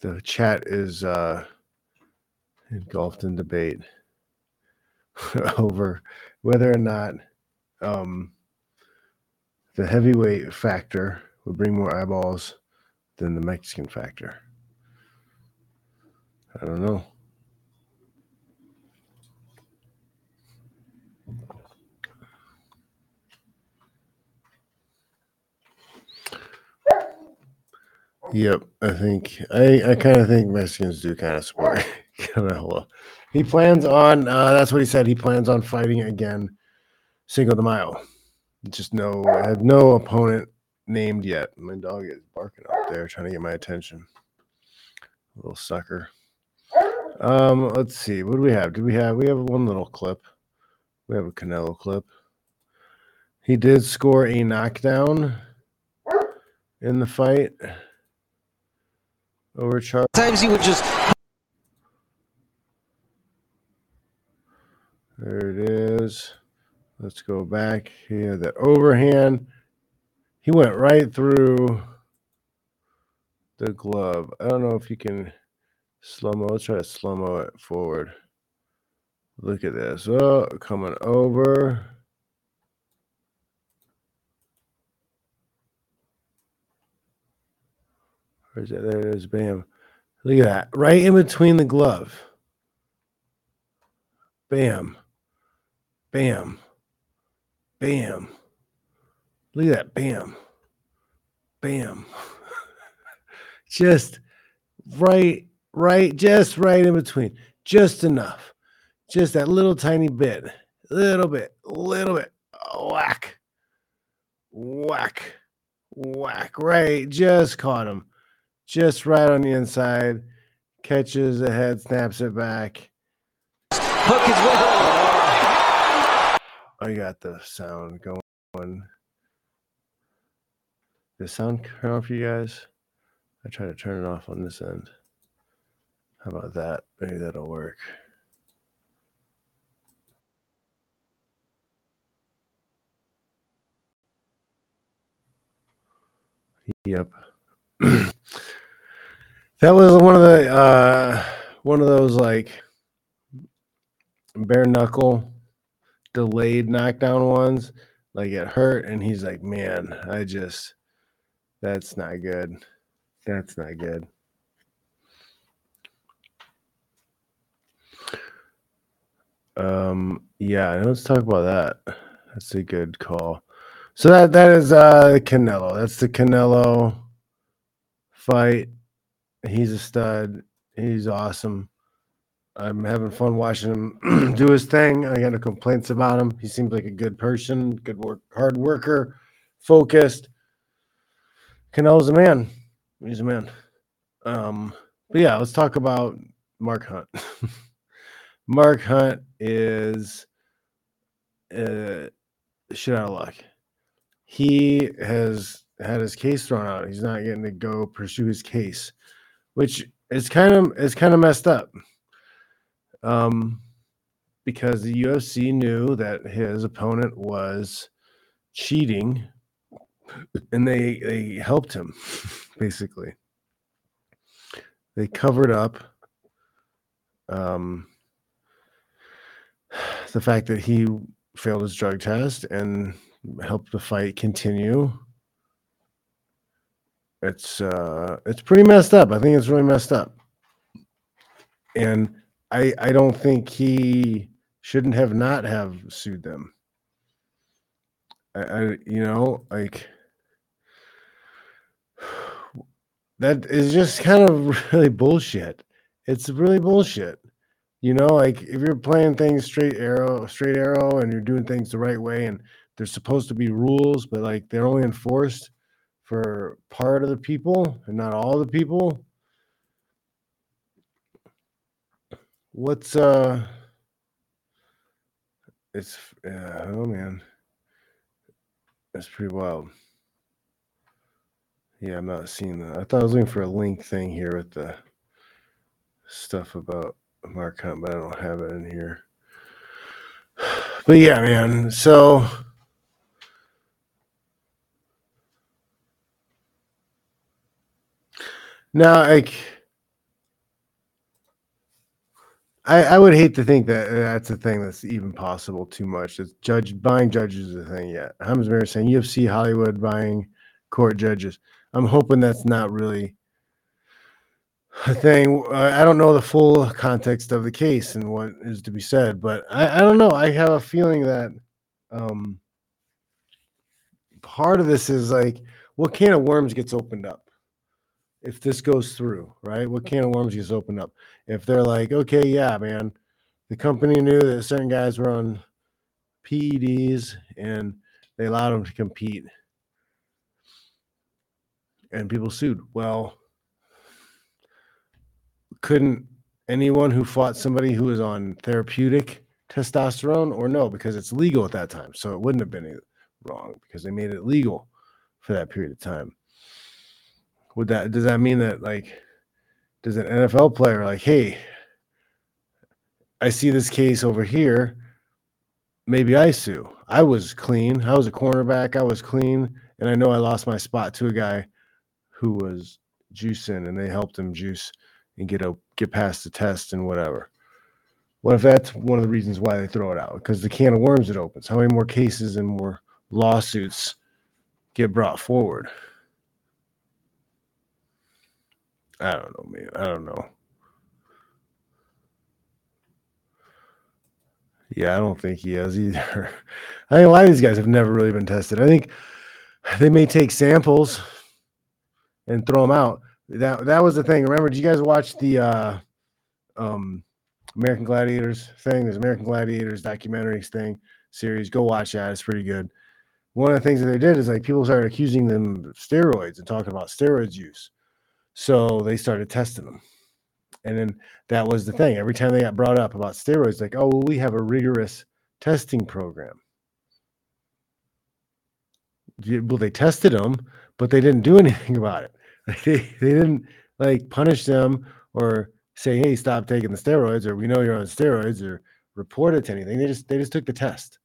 the chat is uh, engulfed in debate over whether or not um, the heavyweight factor would bring more eyeballs than the Mexican factor. I don't know. Yep, I think I, I kind of think Mexicans do kind of support Canelo. He plans on uh, that's what he said. He plans on fighting again Cinco de Mayo. Just no I have no opponent named yet. My dog is barking out there trying to get my attention. Little sucker. Um, let's see. What do we have? Do we have we have one little clip? We have a Canelo clip. He did score a knockdown in the fight over Charlo. Times he would just There it is. Let's go back here. That overhand. He went right through the glove. I don't know if you can slow mo. Let's try to slow mo it forward. Look at this. Oh, coming over. Where's? There it is. Bam. Look at that. Right in between the glove. Bam. Bam. Bam. Look at that. Bam. Bam. just right, right, just right in between. Just enough. Just that little tiny bit. Little bit. Little bit. Whack. Whack. Whack. Right. Just caught him. Just right on the inside. Catches the head, snaps it back. hook his way. I got the sound going. The sound turn off for you guys? I try to turn it off on this end. How about that? Maybe that'll work. Yep. that was one of the uh one of those like bare knuckle delayed knockdown ones. Like it hurt and he's like man i just that's not good. That's not good. Um yeah let's talk about that. That's a good call. So that that is uh canelo. That's the canelo fight he's a stud he's awesome I'm having fun watching him do his thing. I got no complaints about him. He seems like a good person, good work, hard worker, focused. Canelo's a man. He's a man. Um, but yeah, let's talk about Mark Hunt. Mark Hunt is uh, shit out of luck. He has had his case thrown out. He's not getting to go pursue his case, which is kind of is kind of messed up um, because the UFC knew that his opponent was cheating, and they they helped him basically. They covered up um, the fact that he failed his drug test and helped the fight continue. It's uh, it's pretty messed up. I think it's really messed up, and I I don't think he shouldn't have not have sued them. I, I you know like that is just kind of really bullshit. It's really bullshit. You know, like if you're playing things straight arrow, straight arrow, and you're doing things the right way, and there's supposed to be rules, but like they're only enforced for part of the people and not all the people. What's uh it's uh, oh man, that's pretty wild. Yeah, I'm not seeing that. I thought I was looking for a link thing here with the stuff about Mark Hunt, but I don't have it in here. But yeah, man. So now, like, I I would hate to think that that's a thing that's even possible too much. It's judge buying judges is a thing yet. Hamza Mir saying UFC Hollywood buying court judges. I'm hoping that's not really a thing. Uh, I don't know the full context of the case and what is to be said, but I, I don't know. I have a feeling that um, part of this is like what can of worms gets opened up if this goes through, right? What can of worms just open up? If they're like, okay, yeah, man, the company knew that certain guys were on PEDs and they allowed them to compete and people sued. Well, couldn't anyone who fought somebody who was on therapeutic testosterone or no because it's legal at that time so it wouldn't have been eh, wrong because they made it legal for that period of time would that does that mean that like does an nfl player like hey i see this case over here maybe i sue i was clean i was a cornerback i was clean and i know i lost my spot to a guy who was juicing and they helped him juice and get a get past the test and whatever. What if that's one of the reasons why they throw it out? Because the can of worms it opens. How many more cases and more lawsuits get brought forward? I don't know, man. I don't know. Yeah, I don't think he has either. I think a lot of these guys have never really been tested. I think they may take samples and throw them out. That that was the thing. Remember, did you guys watch the uh, um, American Gladiators thing? There's American Gladiators documentaries thing series. Go watch that. It's pretty good. One of the things that they did is like people started accusing them of steroids and talking about steroids use. So they started testing them. And then that was the thing. Every time they got brought up about steroids, like, oh, well, we have a rigorous testing program. Well, they tested them, but they didn't do anything about it. Like, they, they didn't like punish them or say, hey, stop taking the steroids, or we know you're on steroids, or report it to anything. They just they just took the test.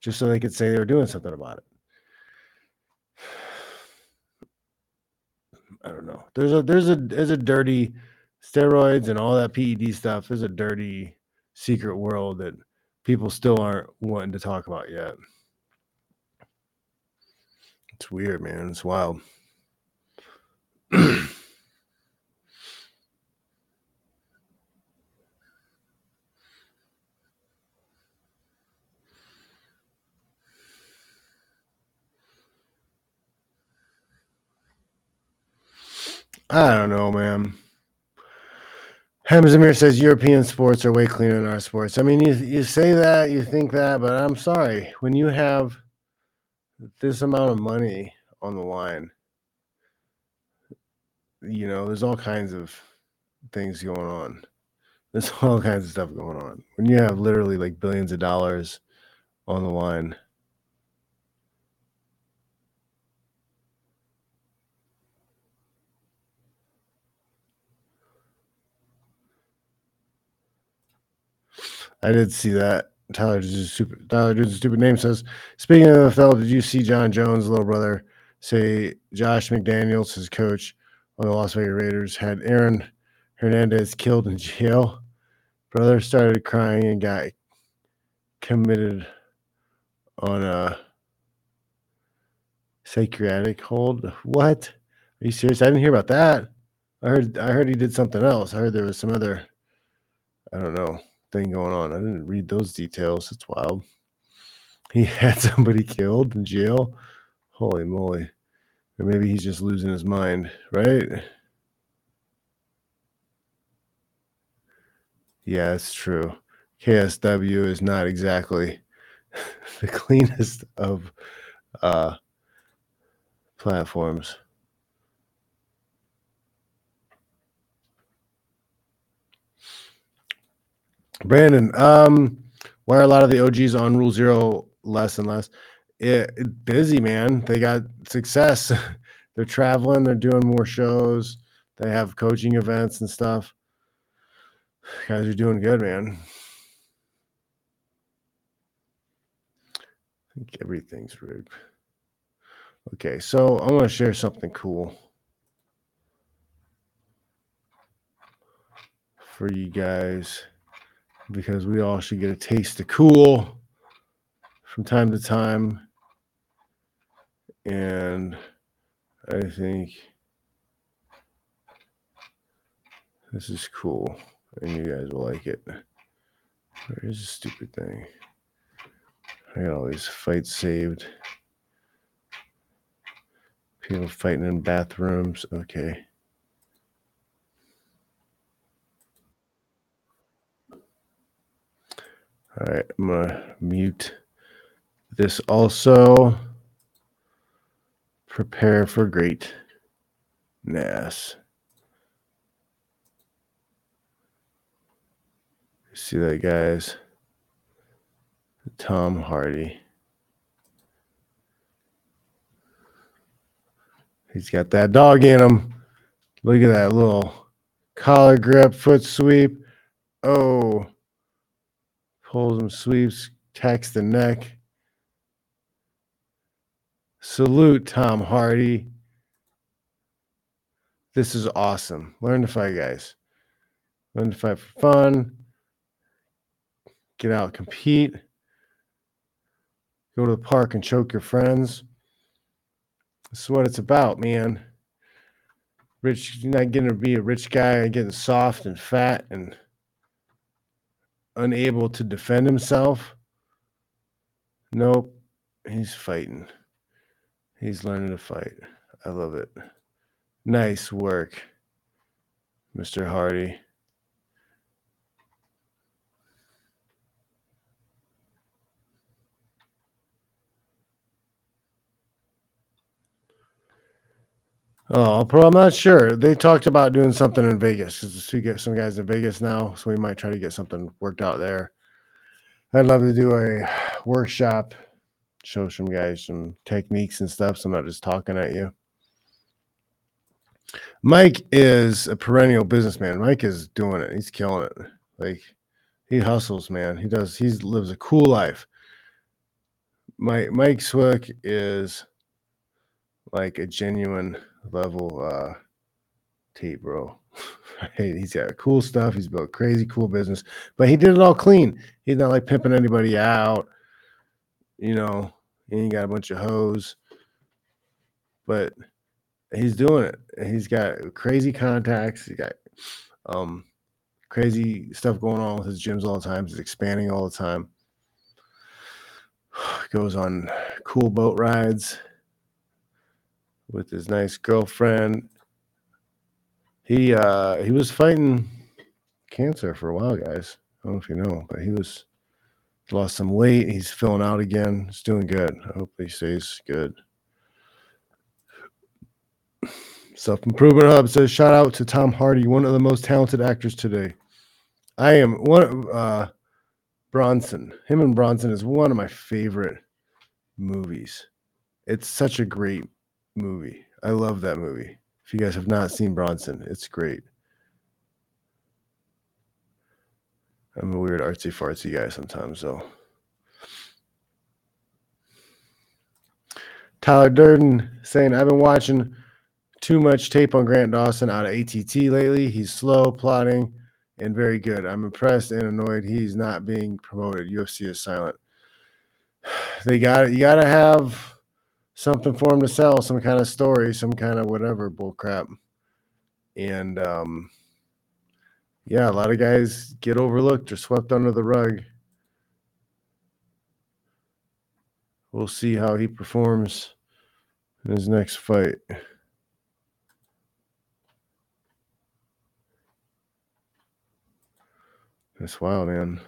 Just so they could say they were doing something about it. I don't know. There's a there's a there's a dirty steroids and all that PED stuff. There's a dirty secret world that people still aren't wanting to talk about yet. It's weird, man. It's wild. I don't know, man. Hamzamir says European sports are way cleaner than our sports. I mean, you you say that, you think that, but I'm sorry. When you have this amount of money on the line, you know, there's all kinds of things going on. There's all kinds of stuff going on. When you have literally like billions of dollars on the line, I did see that. Tyler Dude's stupid. Tyler Dude's stupid name says. Speaking of the NFL, did you see Jon Jones' little brother say Josh McDaniels, his coach on the Las Vegas Raiders, had Aaron Hernandez killed in jail? Brother started crying and got committed on a psychiatric hold. What? Are you serious? I didn't hear about that. I heard. I heard he did something else. I heard there was some other. I don't know thing going on. I didn't read those details. It's wild. He had somebody killed in jail. Holy moly. Or maybe he's just losing his mind, right? Yeah, it's true. KSW is not exactly the cleanest of uh, platforms. Brandon, um, why are a lot of the OGs on Rule Zero less and less? It, it- busy, man. They got success. they're traveling. They're doing more shows. They have coaching events and stuff. Guys are doing good, man. I think everything's rigged. Okay, so I'm going to share something cool for you guys because we all should get a taste of cool from time to time. And I think this is cool and you guys will like it. Where's the stupid thing? I got all these fights saved. People fighting in bathrooms. Okay. All right, I'm gonna mute this also. Prepare for great Nass. See that, guys? Tom Hardy. He's got that dog in him. Look at that little collar grip, foot sweep. Oh, pulls him, sweeps, tacks the neck. Salute, Tom Hardy. This is awesome. Learn to fight, guys. Learn to fight for fun. Get out, compete. Go to the park and choke your friends. This is what it's about, man. Rich, you're not getting to be a rich guy getting soft and fat and unable to defend himself. Nope. He's fighting. He's learning to fight. I love it. Nice work, Mr. Hardy. Oh, pro, I'm not sure. They talked about doing something in Vegas because we get some guys in Vegas now, so we might try to get something worked out there. I'd love to do a workshop, show some guys some techniques and stuff. So I'm not just talking at you. Mike is a perennial businessman. Mike is doing it. He's killing it. Like he hustles, man. He does. He lives a cool life. Mike Mike Swick is like a genuine level uh tape, bro. he's got cool stuff. He's built crazy cool business, but he did it all clean. He's not like pimping anybody out. You know, he ain't got a bunch of hoes, but he's doing it. He's got crazy contacts. He got um crazy stuff going on with his gyms all the time. He's expanding all the time. Goes on cool boat rides with his nice girlfriend. He uh he was fighting cancer for a while, guys. I don't know if you know, but he was lost some weight. He's filling out again. He's doing good. I hope he stays good. Self Improvement Hub says, shout out to Tom Hardy, one of the most talented actors today. I am one uh Bronson. Him and Bronson is one of my favorite movies. It's such a great movie. I love that movie. If you guys have not seen Bronson, it's great. I'm a weird artsy fartsy guy sometimes, though. Tyler Durden saying, I've been watching too much tape on Grant Dawson out of ATT lately. He's slow, plotting, and very good. I'm impressed and annoyed he's not being promoted. UFC is silent. They got it. You got to have something for him to sell, some kind of story, some kind of whatever bull crap. And um, yeah, a lot of guys get overlooked or swept under the rug. We'll see how he performs in his next fight. That's wild, man.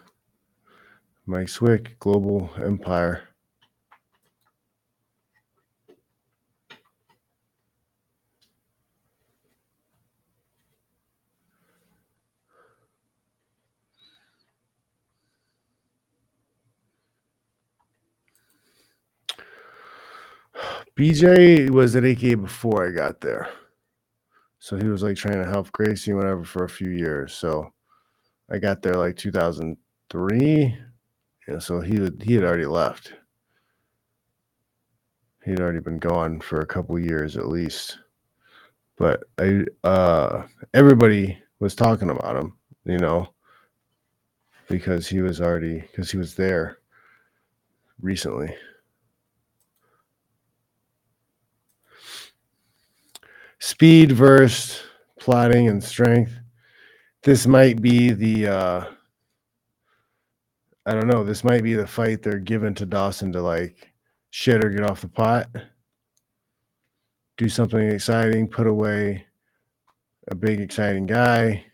Mike Swick, Global Empire. BJ was at AKA before I got there. So he was like trying to help Gracie whatever for a few years. So I got there like 2003. And so he had, he had already left. He'd already been gone for a couple years at least. But I uh everybody was talking about him, you know, because he was already because he was there recently. Speed versus plotting and strength. This might be the uh I don't know, this might be the fight they're giving to Dawson to like shit or get off the pot. Do something exciting, put away a big exciting guy,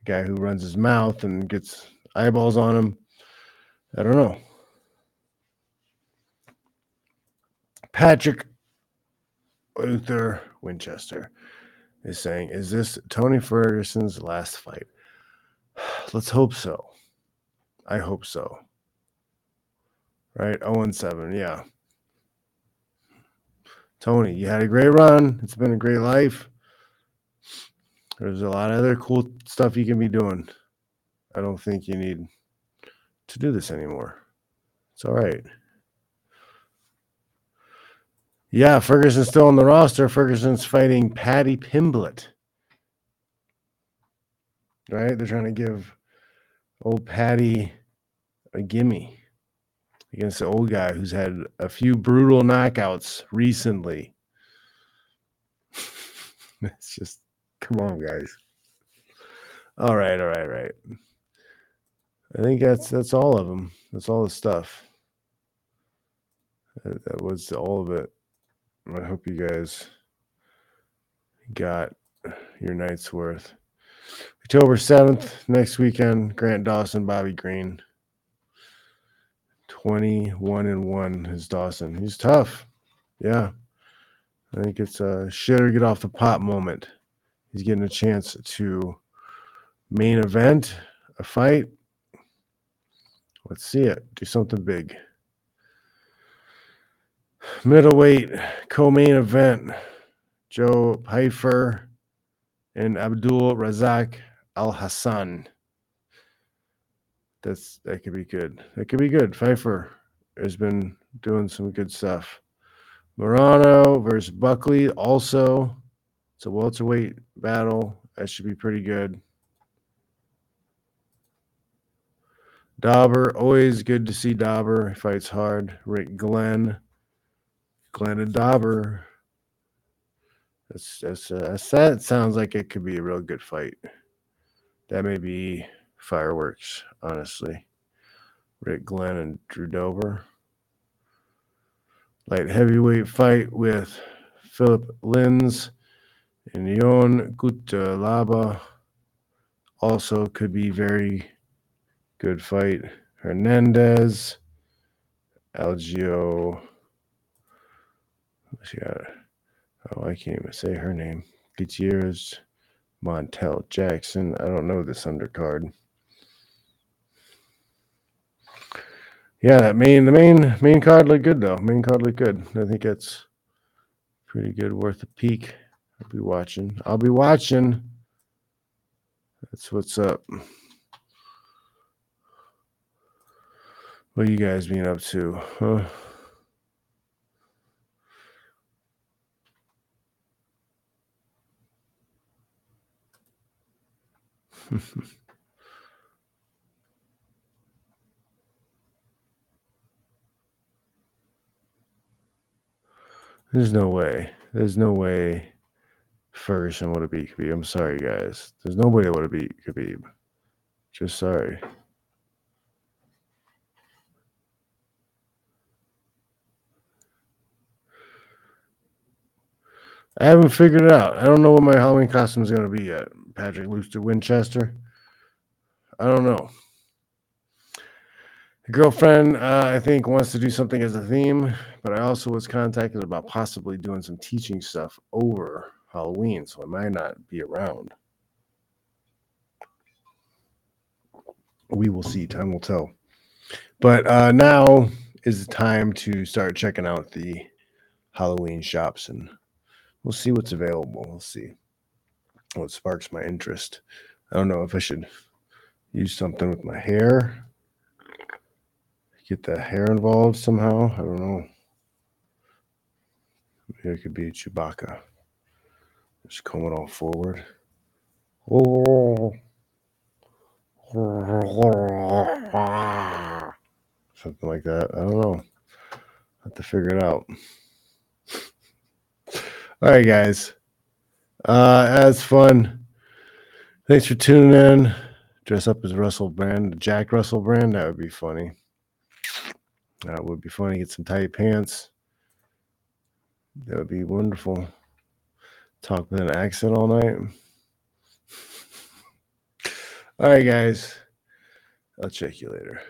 a guy who runs his mouth and gets eyeballs on him. I don't know. Patrick Luther Winchester is saying, Is this Tony Ferguson's last fight? Let's hope so. I hope so. Right? 0 and 7. Yeah. Tony, you had a great run. It's been a great life. There's a lot of other cool stuff you can be doing. I don't think you need to do this anymore. It's all right. Yeah, Ferguson's still on the roster. Ferguson's fighting Paddy Pimblett. Right? They're trying to give old Paddy a gimme against the old guy who's had a few brutal knockouts recently. it's just come on, guys. All right, all right, right. I think that's that's all of them. That's all the stuff. That was all of it. I hope you guys got your night's worth. October 7th, next weekend, Grant Dawson, Bobby Green. 21 and 1 is Dawson. He's tough. Yeah. I think it's a shit or get off the pot moment. He's getting a chance to main event a fight. Let's see it. Do something big. Middleweight co-main event. Joe Pyfer and Abdul Razak Al Hassan. That's that could be good. That could be good. Pyfer has been doing some good stuff. Morono versus Buckley also. It's a welterweight battle. That should be pretty good. Dober, always good to see Dober. Fights hard. Rick Glenn. Glenn and Dober. That's that's, uh, that sounds like it could be a real good fight. That may be fireworks, honestly. Rick Glenn and Drew Dober. Light heavyweight fight with Philipe Lins and Ion Cutelaba. Also could be very good fight. Hernandez, Algeo. She got, oh, I can't even say her name. Gutierrez, Montel Jackson. I don't know this undercard. Yeah, that main the main main card looked good though. Main card looked good. I think it's pretty good, worth a peek. I'll be watching. I'll be watching. That's what's up. What you guys been up to? Huh? There's no way. There's no way Ferguson would have beat Khabib. I'm sorry, guys. There's nobody that would have beat Khabib. Just sorry. I haven't figured it out. I don't know what my Halloween costume is going to be yet. Patrick Luther Winchester. I don't know. The girlfriend, uh, I think, wants to do something as a theme, but I also was contacted about possibly doing some teaching stuff over Halloween, so I might not be around. We will see. Time will tell. But uh, now is the time to start checking out the Halloween shops and we'll see what's available. We'll see what sparks my interest. I don't know if I should use something with my hair, get the hair involved somehow. I don't know. Maybe it could be Chewbacca. Just coming all forward. Something like that. I don't know. I Have to figure it out. All right, guys. Uh, that's fun. Thanks for tuning in. Dress up as Russell Brand, Jack Russell Brand. That would be funny. That would be funny. Get some tight pants. That would be wonderful. Talk with an accent all night. All right, guys. I'll check you later.